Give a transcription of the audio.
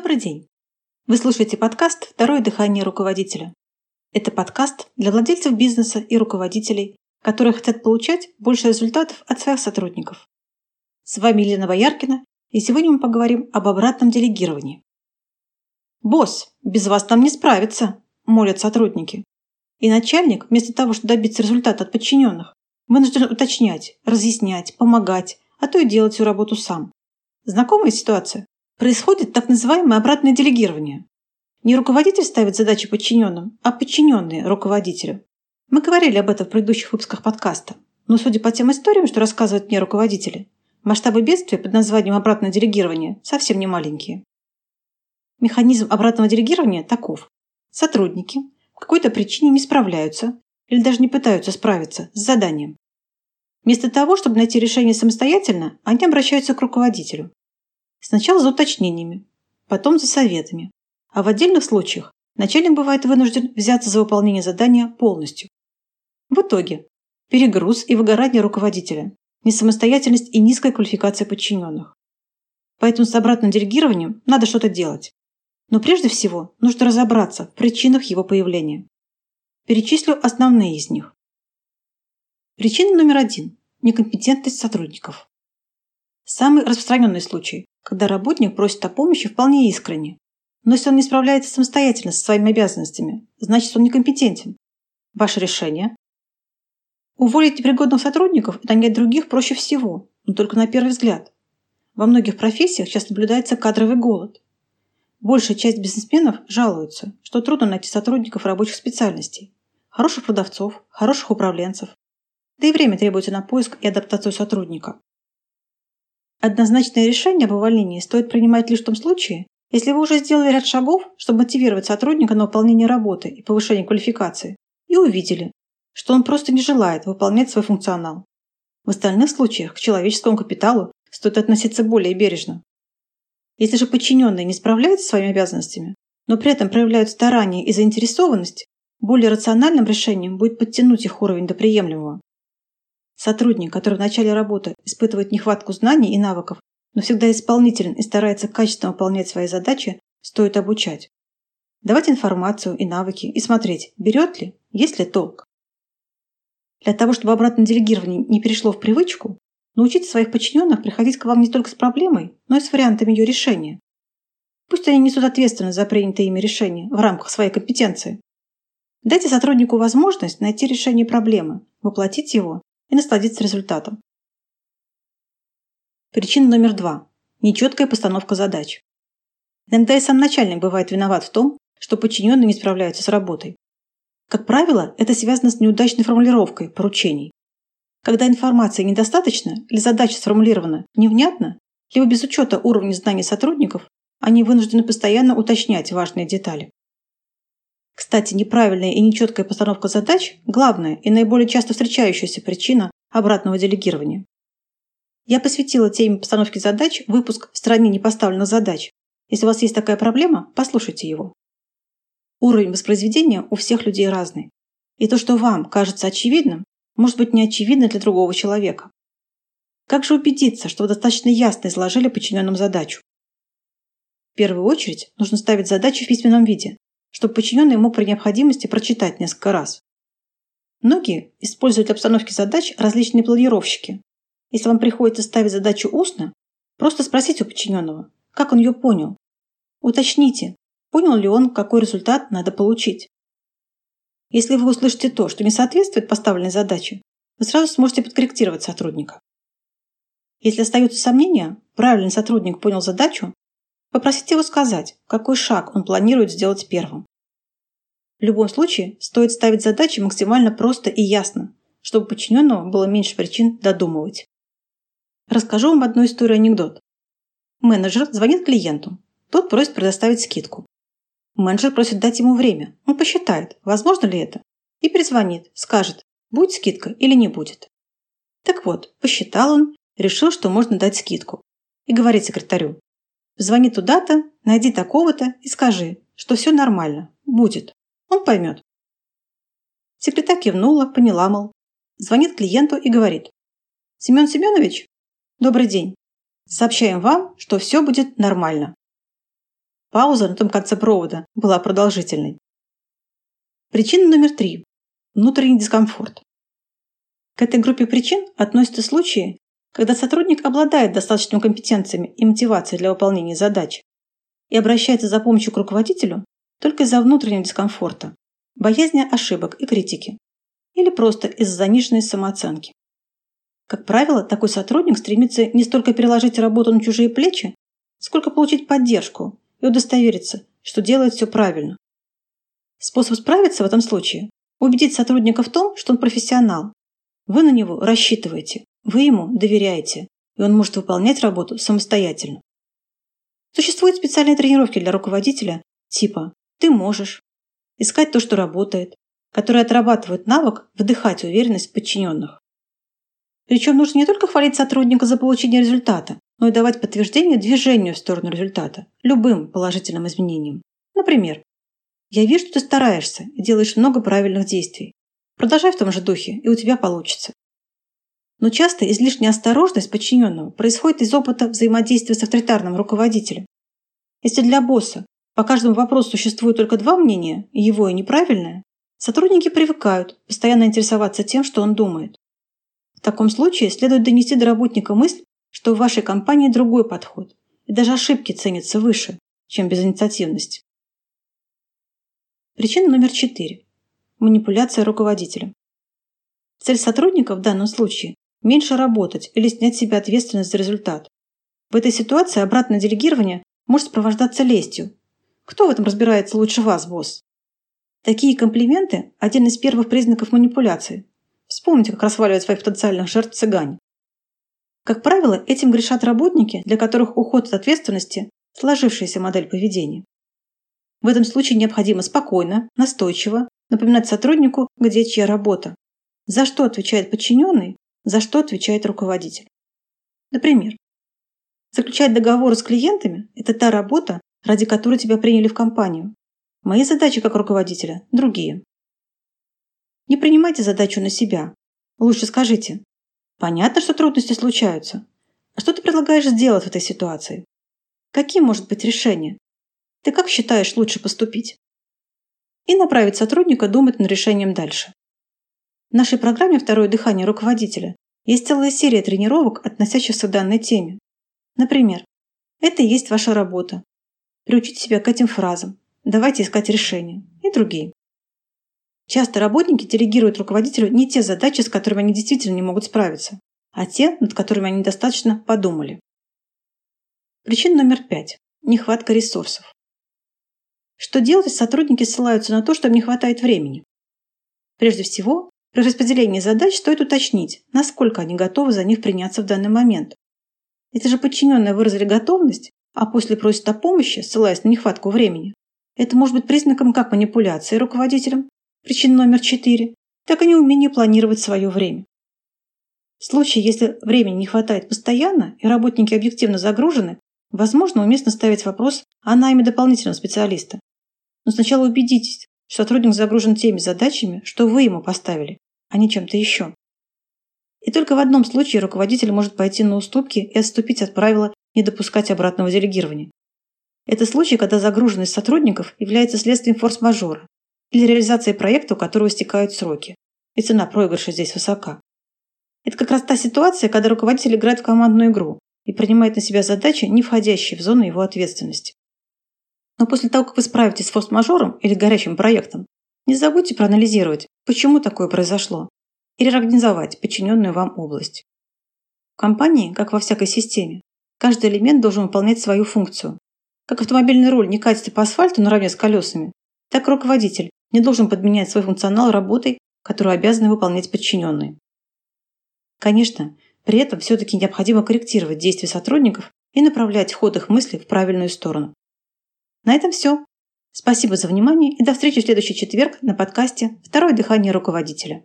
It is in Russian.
Добрый день! Вы слушаете подкаст «Второе дыхание руководителя». Это подкаст для владельцев бизнеса и руководителей, которые хотят получать больше результатов от своих сотрудников. С вами Елена Бояркина, и сегодня мы поговорим об обратном делегировании. «Босс, без вас там не справиться!» – молят сотрудники. И начальник, вместо того, чтобы добиться результата от подчиненных, вынужден уточнять, разъяснять, помогать, а то и делать всю работу сам. Знакомая ситуация? Происходит так называемое обратное делегирование. Не руководитель ставит задачи подчиненным, а подчиненные руководителю. Мы говорили об этом в предыдущих выпусках подкаста. Но судя по тем историям, что рассказывают мне руководители, масштабы бедствия под названием обратное делегирование совсем не маленькие. Механизм обратного делегирования таков. Сотрудники по какой-то причине не справляются или даже не пытаются справиться с заданием. Вместо того, чтобы найти решение самостоятельно, они обращаются к руководителю. Сначала за уточнениями, потом за советами. А в отдельных случаях начальник бывает вынужден взяться за выполнение задания полностью. В итоге перегруз и выгорание руководителя, несамостоятельность и низкая квалификация подчиненных. Поэтому с обратным делегированием надо что-то делать. Но прежде всего нужно разобраться в причинах его появления. Перечислю основные из них. Причина номер один – некомпетентность сотрудников. Самый распространенный случай когда работник просит о помощи вполне искренне. Но если он не справляется самостоятельно со своими обязанностями, значит он некомпетентен. Ваше решение? Уволить непригодных сотрудников и нанять других проще всего, но только на первый взгляд. Во многих профессиях сейчас наблюдается кадровый голод. Большая часть бизнесменов жалуются, что трудно найти сотрудников рабочих специальностей, хороших продавцов, хороших управленцев. Да и время требуется на поиск и адаптацию сотрудника. Однозначное решение об увольнении стоит принимать лишь в том случае, если вы уже сделали ряд шагов, чтобы мотивировать сотрудника на выполнение работы и повышение квалификации, и увидели, что он просто не желает выполнять свой функционал. В остальных случаях к человеческому капиталу стоит относиться более бережно. Если же подчиненные не справляются со своими обязанностями, но при этом проявляют старание и заинтересованность, более рациональным решением будет подтянуть их уровень до приемлемого. Сотрудник, который в начале работы испытывает нехватку знаний и навыков, но всегда исполнителен и старается качественно выполнять свои задачи, стоит обучать. Давать информацию и навыки и смотреть, берет ли, есть ли толк. Для того, чтобы обратное делегирование не перешло в привычку, научите своих подчиненных приходить к вам не только с проблемой, но и с вариантами ее решения. Пусть они несут ответственность за принятые ими решения в рамках своей компетенции. Дайте сотруднику возможность найти решение проблемы, воплотить его и насладиться результатом. Причина номер два. Нечеткая постановка задач. Иногда и сам начальник бывает виноват в том, что подчиненные не справляются с работой. Как правило, это связано с неудачной формулировкой поручений. Когда информации недостаточно или задача сформулирована невнятно, либо без учета уровня знаний сотрудников, они вынуждены постоянно уточнять важные детали. Кстати, неправильная и нечеткая постановка задач – главная и наиболее часто встречающаяся причина обратного делегирования. Я посвятила теме постановки задач выпуск в стране непоставленных задач. Если у вас есть такая проблема, послушайте его. Уровень воспроизведения у всех людей разный. И то, что вам кажется очевидным, может быть не очевидно для другого человека. Как же убедиться, что вы достаточно ясно изложили подчиненным задачу? В первую очередь нужно ставить задачу в письменном виде, чтобы подчиненный мог при необходимости прочитать несколько раз. Многие используют для обстановки задач различные планировщики. Если вам приходится ставить задачу устно, просто спросите у подчиненного, как он ее понял. Уточните, понял ли он, какой результат надо получить. Если вы услышите то, что не соответствует поставленной задаче, вы сразу сможете подкорректировать сотрудника. Если остаются сомнения, правильный сотрудник понял задачу, Попросите его сказать, какой шаг он планирует сделать первым. В любом случае, стоит ставить задачи максимально просто и ясно, чтобы подчиненного было меньше причин додумывать. Расскажу вам одну историю-анекдот. Менеджер звонит клиенту. Тот просит предоставить скидку. Менеджер просит дать ему время. Он посчитает, возможно ли это. И перезвонит, скажет, будет скидка или не будет. Так вот, посчитал он, решил, что можно дать скидку. И говорит секретарю, Звони туда-то, найди такого-то и скажи, что все нормально, будет. Он поймет. Секретарь кивнула, поняла, мол. Звонит клиенту и говорит. Семен Семенович, добрый день. Сообщаем вам, что все будет нормально. Пауза на том конце провода была продолжительной. Причина номер три – внутренний дискомфорт. К этой группе причин относятся случаи, когда сотрудник обладает достаточными компетенциями и мотивацией для выполнения задач и обращается за помощью к руководителю только из-за внутреннего дискомфорта, боязни ошибок и критики, или просто из-за заниженной самооценки. Как правило, такой сотрудник стремится не столько переложить работу на чужие плечи, сколько получить поддержку и удостовериться, что делает все правильно. Способ справиться в этом случае – убедить сотрудника в том, что он профессионал. Вы на него рассчитываете, вы ему доверяете, и он может выполнять работу самостоятельно. Существуют специальные тренировки для руководителя типа «ты можешь», искать то, что работает, которые отрабатывают навык вдыхать уверенность подчиненных. Причем нужно не только хвалить сотрудника за получение результата, но и давать подтверждение движению в сторону результата, любым положительным изменениям. Например, «Я вижу, что ты стараешься и делаешь много правильных действий. Продолжай в том же духе, и у тебя получится». Но часто излишняя осторожность подчиненного происходит из опыта взаимодействия с авторитарным руководителем. Если для босса по каждому вопросу существует только два мнения, его и неправильное, сотрудники привыкают постоянно интересоваться тем, что он думает. В таком случае следует донести до работника мысль, что в вашей компании другой подход, и даже ошибки ценятся выше, чем безинициативность. Причина номер четыре. Манипуляция руководителем. Цель сотрудника в данном случае меньше работать или снять с себя ответственность за результат. В этой ситуации обратное делегирование может сопровождаться лестью. Кто в этом разбирается лучше вас, босс? Такие комплименты – один из первых признаков манипуляции. Вспомните, как расваливают своих потенциальных жертв цыгане. Как правило, этим грешат работники, для которых уход от ответственности – сложившаяся модель поведения. В этом случае необходимо спокойно, настойчиво напоминать сотруднику, где чья работа, за что отвечает подчиненный за что отвечает руководитель. Например, заключать договоры с клиентами – это та работа, ради которой тебя приняли в компанию. Мои задачи как руководителя – другие. Не принимайте задачу на себя. Лучше скажите. Понятно, что трудности случаются. А что ты предлагаешь сделать в этой ситуации? Каким может быть решение? Ты как считаешь лучше поступить? И направить сотрудника думать над решением дальше. В нашей программе «Второе дыхание руководителя» есть целая серия тренировок, относящихся к данной теме. Например, это и есть ваша работа. Приучить себя к этим фразам. Давайте искать решения. И другие. Часто работники делегируют руководителю не те задачи, с которыми они действительно не могут справиться, а те, над которыми они достаточно подумали. Причина номер пять. Нехватка ресурсов. Что делать, сотрудники ссылаются на то, что им не хватает времени? Прежде всего, при распределении задач стоит уточнить, насколько они готовы за них приняться в данный момент. Если же подчиненные выразили готовность, а после просят о помощи, ссылаясь на нехватку времени, это может быть признаком как манипуляции руководителем, причина номер четыре, так и неумения планировать свое время. В случае, если времени не хватает постоянно и работники объективно загружены, возможно, уместно ставить вопрос о найме дополнительного специалиста. Но сначала убедитесь, сотрудник загружен теми задачами, что вы ему поставили, а не чем-то еще. И только в одном случае руководитель может пойти на уступки и отступить от правила не допускать обратного делегирования. Это случай, когда загруженность сотрудников является следствием форс-мажора или реализации проекта, у которого истекают сроки, и цена проигрыша здесь высока. Это как раз та ситуация, когда руководитель играет в командную игру и принимает на себя задачи, не входящие в зону его ответственности. Но после того, как вы справитесь с форс-мажором или горячим проектом, не забудьте проанализировать, почему такое произошло, и реорганизовать подчиненную вам область. В компании, как во всякой системе, каждый элемент должен выполнять свою функцию. Как автомобильный руль не катится по асфальту наравне с колесами, так руководитель не должен подменять свой функционал работой, которую обязаны выполнять подчиненные. Конечно, при этом все-таки необходимо корректировать действия сотрудников и направлять ход их мыслей в правильную сторону. На этом все. Спасибо за внимание и до встречи в следующий четверг на подкасте «Второе дыхание руководителя».